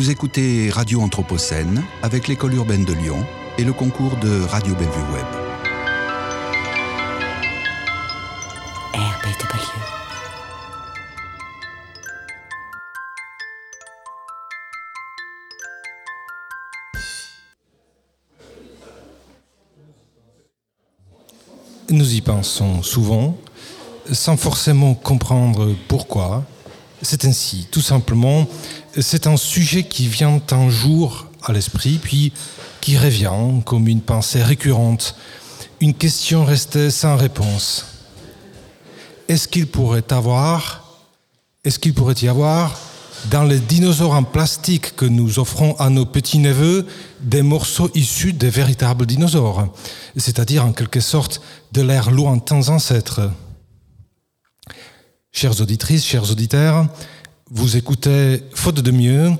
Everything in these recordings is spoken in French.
Vous écoutez Radio Anthropocène avec l'école urbaine de Lyon et le concours de Radio Bellevue Web. Nous y pensons souvent, sans forcément comprendre pourquoi. C'est ainsi, tout simplement, c'est un sujet qui vient un jour à l'esprit, puis qui revient comme une pensée récurrente. Une question restait sans réponse. Est-ce qu'il pourrait avoir, est-ce qu'il pourrait y avoir dans les dinosaures en plastique que nous offrons à nos petits-neveux des morceaux issus des véritables dinosaures, c'est-à-dire en quelque sorte de leurs lointains ancêtres? Chères auditrices, chers auditeurs, vous écoutez, faute de mieux,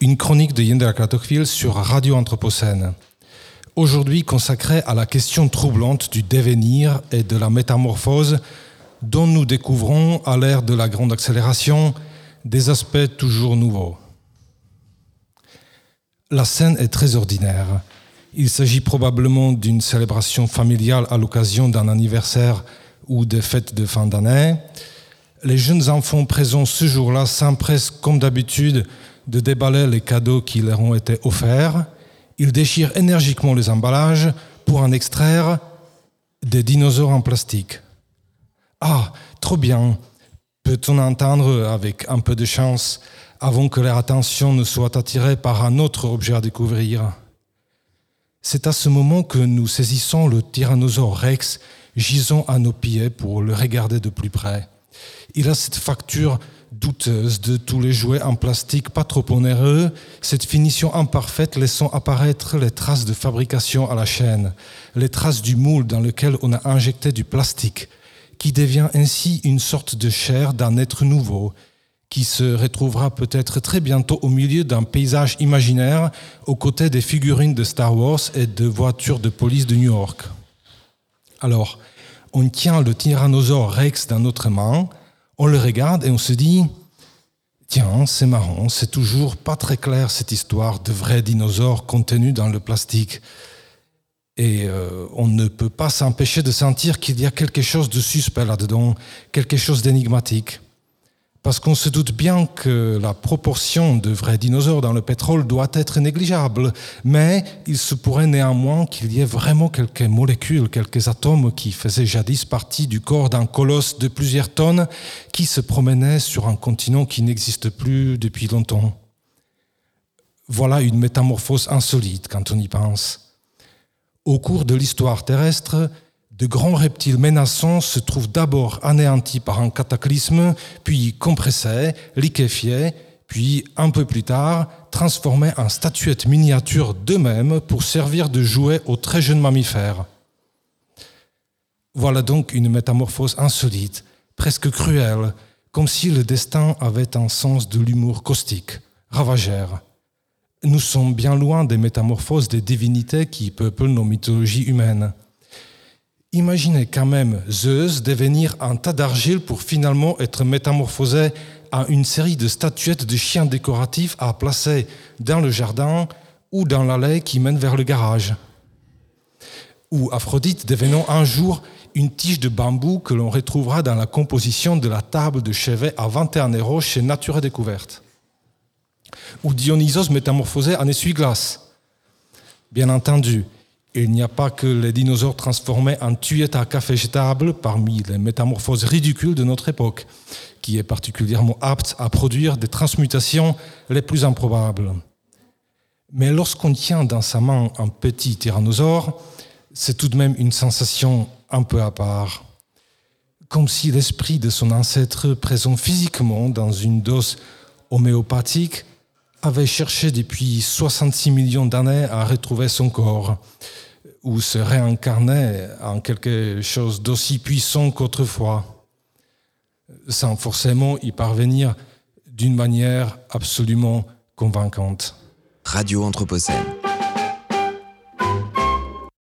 une chronique de Yendera Kratokville sur Radio Anthropocène. Aujourd'hui consacrée à la question troublante du devenir et de la métamorphose dont nous découvrons à l'ère de la grande accélération des aspects toujours nouveaux. La scène est très ordinaire. Il s'agit probablement d'une célébration familiale à l'occasion d'un anniversaire ou des fêtes de fin d'année. Les jeunes enfants présents ce jour-là s'empressent, comme d'habitude, de déballer les cadeaux qui leur ont été offerts. Ils déchirent énergiquement les emballages pour en extraire des dinosaures en plastique. Ah, trop bien, peut-on entendre avec un peu de chance avant que leur attention ne soit attirée par un autre objet à découvrir? C'est à ce moment que nous saisissons le tyrannosaure rex gisant à nos pieds pour le regarder de plus près. Il a cette facture douteuse de tous les jouets en plastique pas trop onéreux, cette finition imparfaite laissant apparaître les traces de fabrication à la chaîne, les traces du moule dans lequel on a injecté du plastique, qui devient ainsi une sorte de chair d'un être nouveau, qui se retrouvera peut-être très bientôt au milieu d'un paysage imaginaire aux côtés des figurines de Star Wars et de voitures de police de New York. Alors, on tient le tyrannosaure Rex dans notre main, on le regarde et on se dit, tiens, c'est marrant, c'est toujours pas très clair cette histoire de vrai dinosaure contenu dans le plastique. Et euh, on ne peut pas s'empêcher de sentir qu'il y a quelque chose de suspect là-dedans, quelque chose d'énigmatique. Parce qu'on se doute bien que la proportion de vrais dinosaures dans le pétrole doit être négligeable, mais il se pourrait néanmoins qu'il y ait vraiment quelques molécules, quelques atomes qui faisaient jadis partie du corps d'un colosse de plusieurs tonnes qui se promenait sur un continent qui n'existe plus depuis longtemps. Voilà une métamorphose insolite quand on y pense. Au cours de l'histoire terrestre, de grands reptiles menaçants se trouvent d'abord anéantis par un cataclysme, puis compressés, liquéfiés, puis un peu plus tard transformés en statuettes miniatures d'eux-mêmes pour servir de jouets aux très jeunes mammifères. Voilà donc une métamorphose insolite, presque cruelle, comme si le destin avait un sens de l'humour caustique, ravageur. Nous sommes bien loin des métamorphoses des divinités qui peuplent nos mythologies humaines. Imaginez quand même Zeus devenir un tas d'argile pour finalement être métamorphosé à une série de statuettes de chiens décoratifs à placer dans le jardin ou dans l'allée qui mène vers le garage. Ou Aphrodite devenant un jour une tige de bambou que l'on retrouvera dans la composition de la table de chevet à 21 euros chez Nature Découverte ou Dionysos métamorphosé en essuie-glace. Bien entendu, il n'y a pas que les dinosaures transformés en tuyaux à café jetables parmi les métamorphoses ridicules de notre époque, qui est particulièrement apte à produire des transmutations les plus improbables. Mais lorsqu'on tient dans sa main un petit tyrannosaure, c'est tout de même une sensation un peu à part. Comme si l'esprit de son ancêtre présent physiquement dans une dose homéopathique avait cherché depuis 66 millions d'années à retrouver son corps, ou se réincarner en quelque chose d'aussi puissant qu'autrefois, sans forcément y parvenir d'une manière absolument convaincante. Radio Anthropocène.